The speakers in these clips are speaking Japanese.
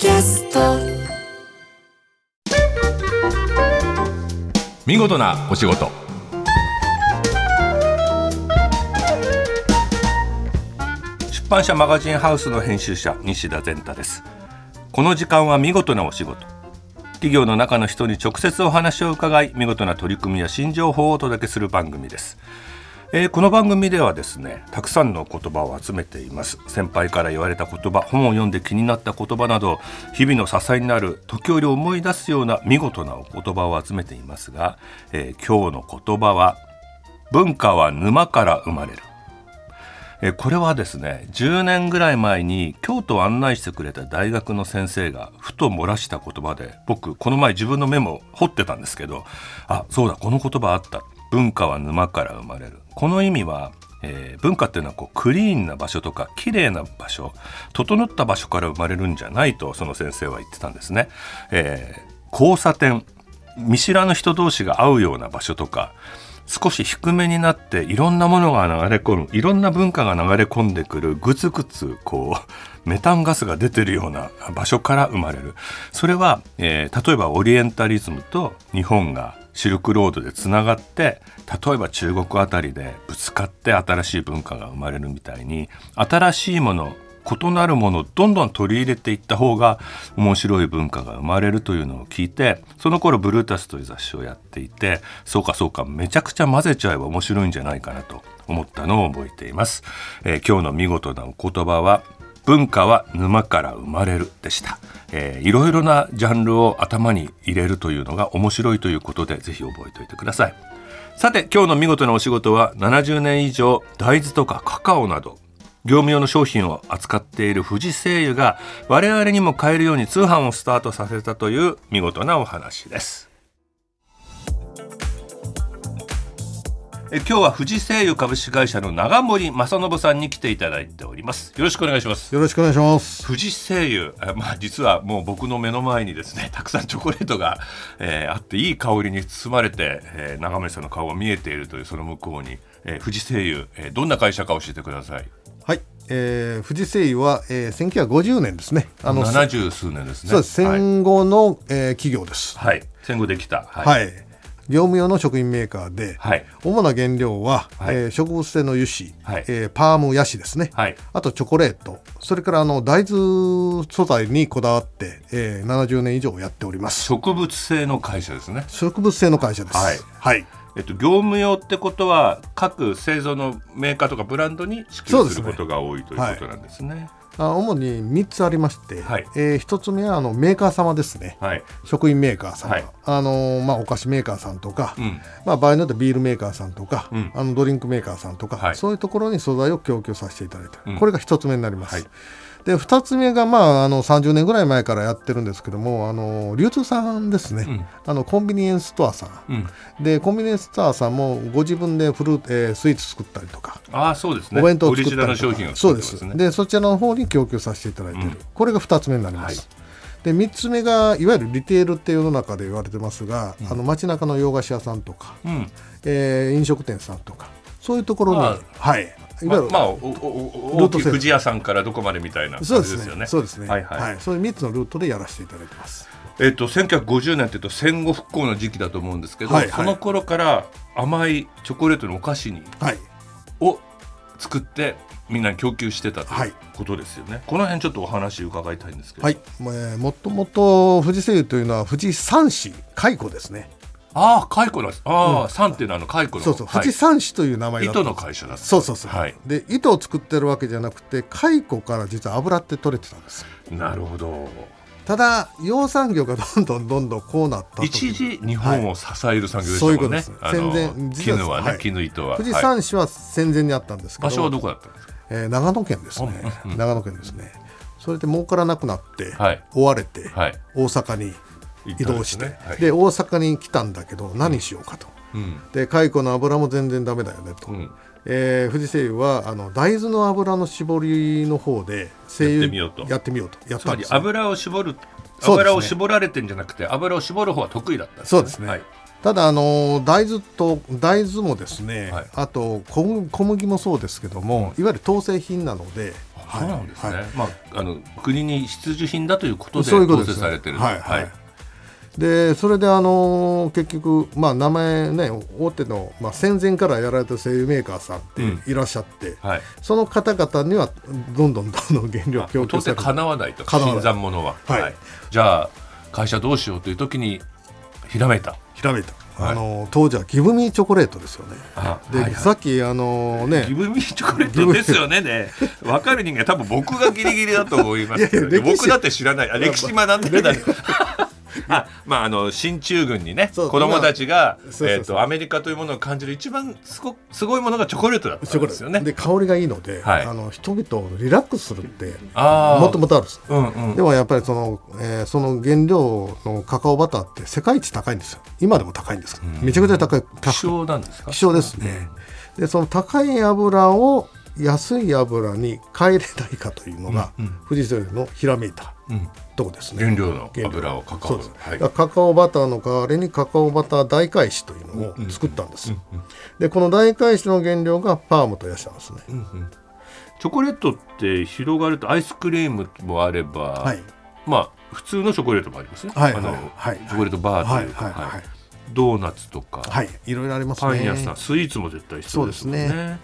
キャスト。見事なお仕事。出版社マガジンハウスの編集者西田善太です。この時間は見事なお仕事。企業の中の人に直接お話を伺い見事な取り組みや新情報をお届けする番組です。えーこの番組ではですねたくさんの言葉を集めています。先輩から言われた言葉本を読んで気になった言葉など日々の支えになる時折思い出すような見事なお言葉を集めていますが、えー今日の言葉は文化は沼から生まれる。えーこれはですね10年ぐらい前に京都を案内してくれた大学の先生がふと漏らした言葉で僕この前自分のメモを掘ってたんですけどあそうだこの言葉あった。文化は沼から生まれる。この意味は、えー文化っていうのはこうクリーンな場所とか綺麗な場所整った場所から生まれるんじゃないとその先生は言ってたんですね、えー交差点見知らぬ人同士が会うような場所とか少し低めになっていろんなものが流れ込むいろんな文化が流れ込んでくるグツグツこうメタンガスが出てるような場所から生まれる。それは、えー例えばオリエンタリズムと日本がシルクロードでつながって例えば中国あたりでぶつかって新しい文化が生まれるみたいに新しいもの異なるものをどんどん取り入れていった方が面白い文化が生まれるというのを聞いてその頃ブルータスという雑誌をやっていてそうかそうかめちゃくちゃ混ぜちゃえば面白いんじゃないかなと思ったのを覚えています、えー今日の見事なお言葉は文化は沼から生まれるでした、えーいろいろなジャンルを頭に入れるというのが面白いということでぜひ覚えておいてください。さて今日の見事なお仕事は70年以上大豆とかカカオなど業務用の商品を扱っている富士製油が我々にも買えるように通販をスタートさせたという見事なお話です。え今日は富士製油株式会社の長森正信さんに来ていただいておりますよろしくお願いしますよろしくお願いします。富士製油、えまあ、実はもう僕の目の前にですね たくさんチョコレートが、えーあっていい香りに包まれて、えー長森さんの顔が見えているというその向こうに、えー富士製油、えーどんな会社か教えてくださいはい、えー、富士製油は、えー、1950年ですね。あの、七十数年ですねそうです。はい、戦後の、えー企業です。はい戦後できたははい。業務用の食品メーカーで、はい。主な原料は、はい。えー植物性の油脂、はい。えーパームヤシですね、はい。あとチョコレート。それからあの大豆素材にこだわって、えー、70年以上やっております。植物性の会社ですね。植物性の会社です。はい。はい、えっと、業務用ってことは各製造のメーカーとかブランドに支給することが多いということなんですね。あ主に3つありまして、はい。えー、1つ目はあのメーカー様ですね、はい、食品メーカーさん、はい。あのーまあ、お菓子メーカーさんとか、うん。まあ、場合によってはビールメーカーさんとか、うん。あのドリンクメーカーさんとか、はい。そういうところに素材を供給させていただいて、うん。これが一つ目になります。はいで2つ目が、まあ、あの30年ぐらい前からやってるんですけどもあの流通さんですね、うん。あのコンビニエンスストアさん。うん、でコンビニエンスストアさんもご自分でフル、えースイーツ作ったりとか、ああそうですね。お弁当作ったりとか。ルの商品をそうです。でそちらの方に供給させていただいている、うん。これが2つ目になります、で3つ目がいわゆるリテールって世の中で言われてますが、あの街中の洋菓子屋さんとか、うん。えー飲食店さんとかそういうところに、あはいままあおおお大きいルート制富士屋さんからどこまでみたいな感じそうですよね。そうですね。はいはい。そういう3つのルートでやらせていただいてます。えっと1950年っていうと戦後復興の時期だと思うんですけど、はいはい。その頃から甘いチョコレートのお菓子にはい。を作ってみんなに供給してたとはい。いうことですよね。この辺ちょっとお話伺いたいんですけど。はい、えーもともと富士製油というのは富士山市蚕ですねああ蚕なんです。ああ、三っていうのはあの蚕の。そうそう、はい。富士山市という名前糸の会社だった。そうそうそう、はい。で糸を作ってるわけじゃなくて蚕から実は油って取れてたんですなるほど。ただ養蚕業がどんどんどんどんこうなった時一時日本を支える産業でしたそういうもんね。ことです。戦前絹はね、はい。絹糸は。富士はい山市は戦前にあったんですけど、場所はどこだったんですか？えー長野県ですね、うんうん。長野県ですね。それで儲からなくなって、はい。追われて、はい。大阪に移動して。ですねはい。で大阪に来たんだけど何しようかと、うん。で蚕の油も全然ダメだよねと、うん。えー富士製油はあの大豆の油の絞りの方で精油やってみようと。やったんですよ。油を絞る。油を絞られてんじゃなくて、油を絞る方は得意だったんそうですね。はい。ただあの大豆と大豆もですね、はい。あと小麦小麦もそうですけども、いわゆる統製品なのではいそうなんですね、はい。まああの国に必需品だということで構そういうことです。成されてるはい。はいでそれであの結局、まあ、名前ね大手の、まあ、戦前からやられた製油メーカーさんっていらっしゃって、はい。その方々にはどんどんどんどん原料供給されてかなわないと新参者は、はい。じゃあ会社どうしようという時にひらめいた。ひらめいた、はい。あの当時はギブミーチョコレートですよね。あで、はいはい。さっきあのね。ギブミーチョコレートですよね。ね分かる人間多分僕がギリギリだと思いますいやいや僕だって知らない。あ歴史学んでるだ あまああの進駐軍にね子供たちがえーとアメリカというものを感じる一番すごすごいものがチョコレートだったんですよね。で香りがいいので、はい。あの人々をリラックスするってもともとあるんですうんうん。でもやっぱりその,、えーその原料のカカオバターって世界一高いんですよ。今でも高いんです。けど、めちゃくちゃ高い。希少なんですか？希少ですね、でその高い油を安い油に変えれないかというのが、うんうん。富士製油のひらめいたうんとこですね原料。の油をカカオはい。カカオバターの代わりにカカオバター大返しというのを作ったんです、でこの大返しの原料がパームとヤシなんですね、チョコレートって広がるとアイスクリームもあれば、はい。まあ普通のチョコレートもありますね、はいあのはいチョコレートバーというか、はいはいはい。はい。ドーナツとか、はい。いろいろありますね。パン屋さん。スイーツも絶対必要ですね。そうです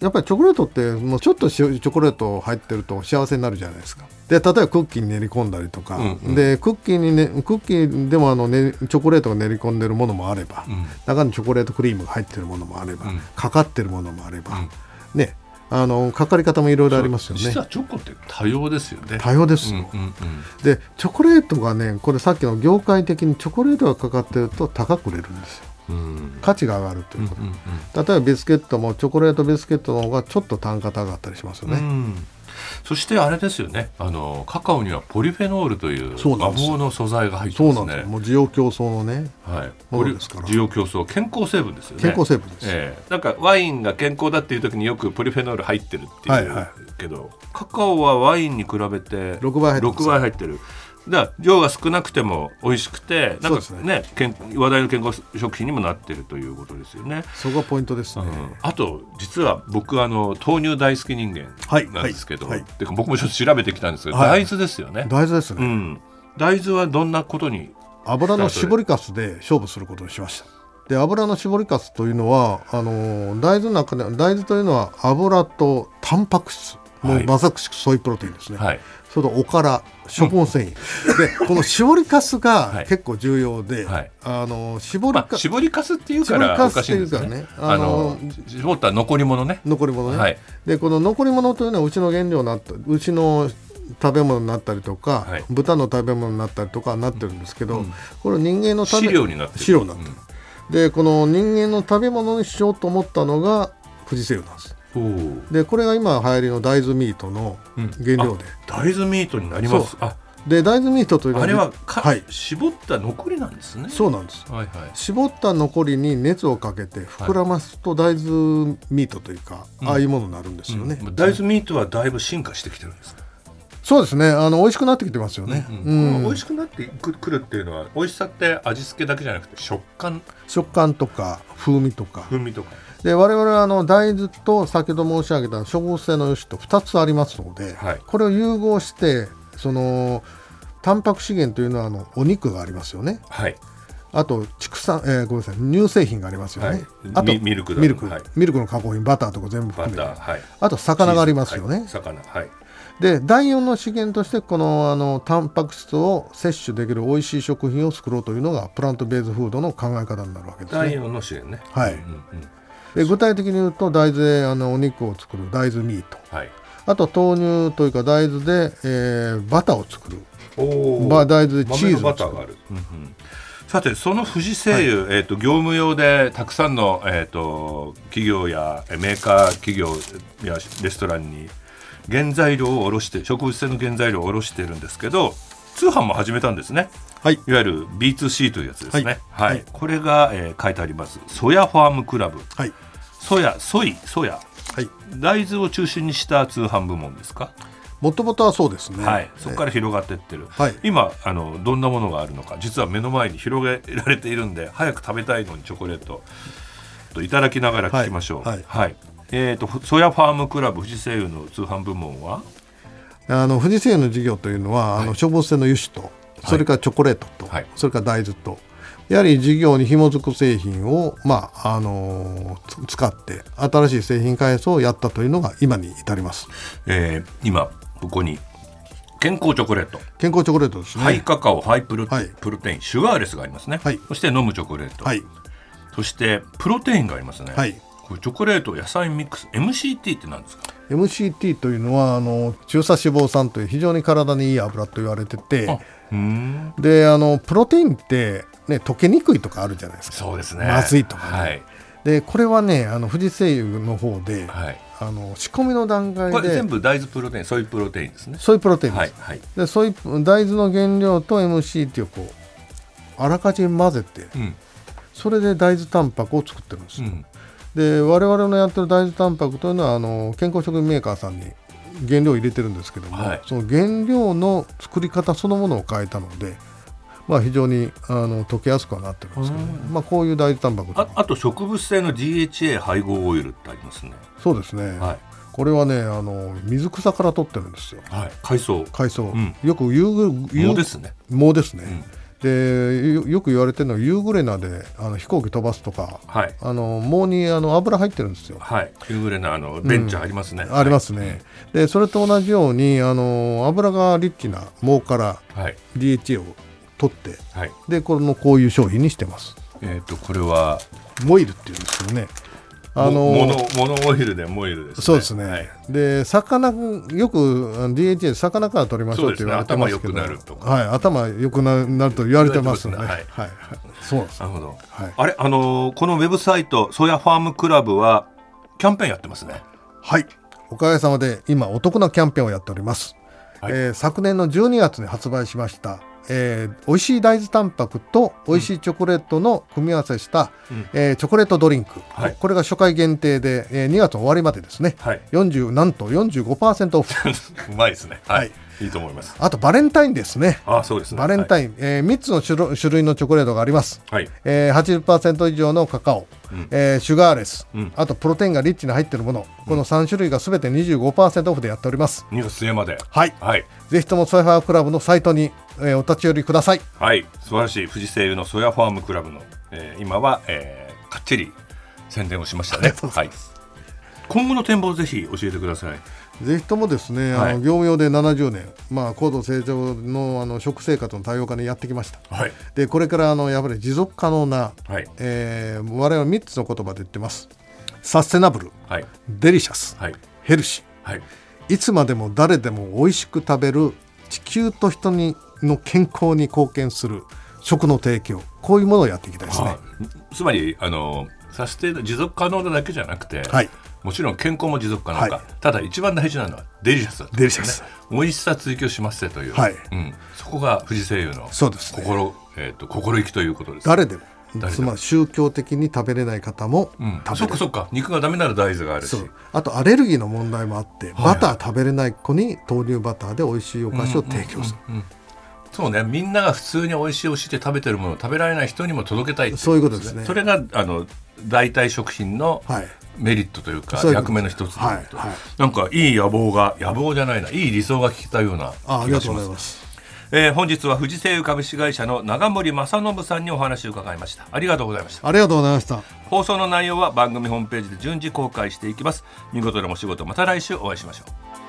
やっぱりチョコレートってもうちょっとしチョコレート入ってると幸せになるじゃないですか。で例えばクッキーに練り込んだりとか、うんうん。でクッキーに、ね、クッキーでもあの、ね、チョコレートが練り込んでるものもあれば、うん。中にチョコレートクリームが入ってるものもあれば、うん。かかってるものもあれば、ね。あのかかり方もいろいろありますよね。実はチョコって多様ですよね。多様ですよ、うんうんうん。でチョコレートがねこれさっきの業界的にチョコレートがかかってると高く売れるんですよ。うん価値が上がるということ、うん例えばビスケットもチョコレートビスケットの方がちょっと単価高かったりしますよね、うん。そしてあれですよね。あのカカオにはポリフェノールという魔そうなんです法の素材が入ってそうますね。なんですよ。もう需要競争のねはい、もポリのですから。需要競争健康成分ですよね。健康成分です、ええ。なんかワインが健康だっていう時によくポリフェノール入ってるっていう、はいはい。けどカカオはワインに比べて6倍入ってます。6倍入ってるだ量が少なくても美味しくてなんかね健話題の健康食品にもなってるということですよね。そこがポイントですね、うん。あと実は僕あの豆乳大好き人間はいなんですけど、はいはいてか僕もちょっと調べてきたんですけど、はい。大豆ですよね。大豆ですね、うん、大豆はどんなことに油の絞りかすで勝負することにしました。で油の絞りかすというのはあの大豆の中で大豆というのは油とタンパク質もはい。うまさしくソイプロテインですね、はい。それとおから食物繊維、でこの絞りかす はい。が結構重要で、はい。あの絞りまあ、か、絞りかすっていうからおかしいんですよね。絞りかすっていうかね。あの絞った残り物ね。残り物。ね、はい。でこの残り物というのはうちの原料になったうちの食べ物になったりとか、はい。豚の食べ物になったりとかなってるんですけど、うん。これ人間の食べ飼料になってる。飼料になってる、でこの人間の食べ物にしようと思ったのが富士製油なんですでこれが今流行りの大豆ミートの原料で、あ大豆ミートになります。あ、で大豆ミートというのあれはか、はい。絞った残りなんですね。そうなんです。はいはい。絞った残りに熱をかけて膨らますと大豆ミートというか、ああいうものになるんですよね、うん。大豆ミートはだいぶ進化してきてるんですか。そうですね。あの美味しくなってきてますよね、うんうん。美味しくなってくくるっていうのは美味しさって味付けだけじゃなくて食感食感とか風味とか風味とか。で我々はあの大豆と先ほど申し上げた植物性の油脂と2つありますので、はい。これを融合してそのタンパク資源というのはあのお肉がありますよね。はい。あと畜産、えーごめんなさい。乳製品がありますよね、はい。あとミミルクだミルク、はい。ミルクの加工品バターとか全部バ含めて。ターはい。あと魚がありますよね、はい。魚はい。で第4の資源としてこのあのタンパク質を摂取できる美味しい食品を作ろうというのがプラントベースフードの考え方になるわけですね。第四の資源ね。はい。うんうんで具体的に言うと大豆であのお肉を作る大豆ミートはい。あと豆乳というか大豆で、えーバターを作るおまあ大豆でチーズを作るバターがある。うんうんさてその富士製油、えっ、と業務用でたくさんのえっ、と企業やえメーカー企業やレストランに原材料を卸して植物性の原材料を卸してるんですけど通販も始めたんですね。はいいわゆる B2C というやつですね。は。はいいはいこれが、えー書いてあります。ソヤファームクラブ。はいソヤ、ソイ、ソヤ。はい大豆を中心にした通販部門ですか？もともとはそうですねはい。そこから広がっていってる。はい今あのどんなものがあるのか実は目の前に広げられているんで早く食べたいのにチョコレートといただきながら聞きましょう。はいはいえー、とソヤファームクラブ富士製油の通販部門は？あの富士製油の事業というのは、あの消防性の油脂とそれからチョコレートと、はい。それから大豆と。やはり事業に紐づく製品を、まああのつ使って新しい製品開発をやったというのが今に至ります。えー今ここに健康チョコレート、健康チョコレートですね。ハイカカオハイプロ,、はい。プロテインシュガーレスがありますね、はい。そして飲むチョコレート、はい。そしてプロテインがありますね、はいこれチョコレート野菜ミックス MCT って何ですか？MCT というのはあの中鎖脂肪酸という非常に体にいい油と言われててであのプロテインって、ね、溶けにくいとかあるじゃないですか。そうですね。まずいとかね。はい、でこれはねあの富士製油の方で、はい、あの仕込みの段階これで全部大豆プロテインソイプロテインですね。ソイプロテインです、はいはい。でソイ大豆の原料と MCT をこうあらかじめ混ぜてうん。それで大豆タンパクを作ってるんですよ、うんで我々のやってる大豆タンパクというのはあの健康食品メーカーさんに原料を入れてるんですけども、はい。その原料の作り方そのものを変えたので、まあ、非常にあの溶けやすくはなってるんですけど、ね。まあ、こういう大豆タンパクああと植物性の DHA 配合オイルってありますね。そうですね、はい。これはねあの水草から取ってるんですよ。はい。海藻。海藻、ん。よく夕暮藻ですね。藻ですね、んでよよく言われてるのは夕暮れなであの飛行機飛ばすとかはい。あの藻にあの油入ってるんですよ。はい。夕暮れのあのベンチャーありますね、ありますね、でそれと同じようにあの油がリッチな藻からはい。DHA を取ってはい。でこのこういう商品にしてます。えっ、とこれはモイルっていうんですけどねあのモノモノオイルでモイルですね。そうですね、はい。で魚よく DHA 魚から取りましょうって言われてますけど。ね頭良くなるとか。はい頭良くななると言われてますので、言われはいてますはい。そうです。なるほど、はい。あれあのーこのウェブサイトソヤファームクラブはキャンペーンやってますね。はい。おかげさまで今お得なキャンペーンをやっております、はい。えー昨年の12月に発売しました、えー、美味しい大豆タンパクと美味しいチョコレートの組み合わせした、うん。えーチョコレートドリンク、はい。これが初回限定で、えー2月終わりまでですね。はい。40なんと45%オフ。うまいですね。はい、はいい、いと思います。あとバレンタインですね。あそうですね。バレンタイン、えー3つの種類のチョコレートがあります、はい、はいえー、80%以上のカカオ、うん。えーシュガーレス、うん。あとプロテインがリッチに入っているもの。この3種類がすべて25%オフでやっております。2月末まで。はい。はい。ぜひともソヤファークラブのサイトに、えーお立ち寄りください。はい。素晴らしい。富士製油のソヤファームクラブの、えー今は、えー、かっちり宣伝をしましたね。はい。今後の展望をぜひ教えてくださいぜひともですね、はい。あの業務用で70年、まあ、高度成長のあの食生活の多様化にやってきました。はい。でこれからあのやっぱり持続可能な、はい。えー我々3つの言葉で言ってます。サステナブル。はい。デリシャス。はい。ヘルシはい。ーいつまでも誰でも美味しく食べる地球と人にの健康に貢献する食の提供。こういうものをやっていきたいですね。あつまりあのサステナ持続可能なだけじゃなくて、はいもちろん健康も持続可能か、はい。ただ一番大事なのはデリシャスだとデリシャス。美味しさ追求しますねという、はい。うん、そこが不二製油のそうですね。心,、えー、と心意気ということです。誰でも。つまり宗教的に食べれない方もうん、食べれる。そっかそっか。肉がダメなら大豆があるし。あとアレルギーの問題もあって、はい。バター食べれない子に豆乳バターで美味しいお菓子を提供する、うんそうね。みんなが普通に美味しい美味しいって食べてるものを食べられない人にも届けたいそういうことですね。それがあの代替食品のはいメリットというか、役目の一つだと、はいはい。なんかいい野望が野望じゃないないい理想が聞けたようなあありがとうご気がしますざいます。えー本日は富士製油株式会社の長森正信さんにお話を伺いました。ありがとうございました。ありがとうございました。放送の内容は番組ホームページで順次公開していきます。見事なお仕事また来週お会いしましょう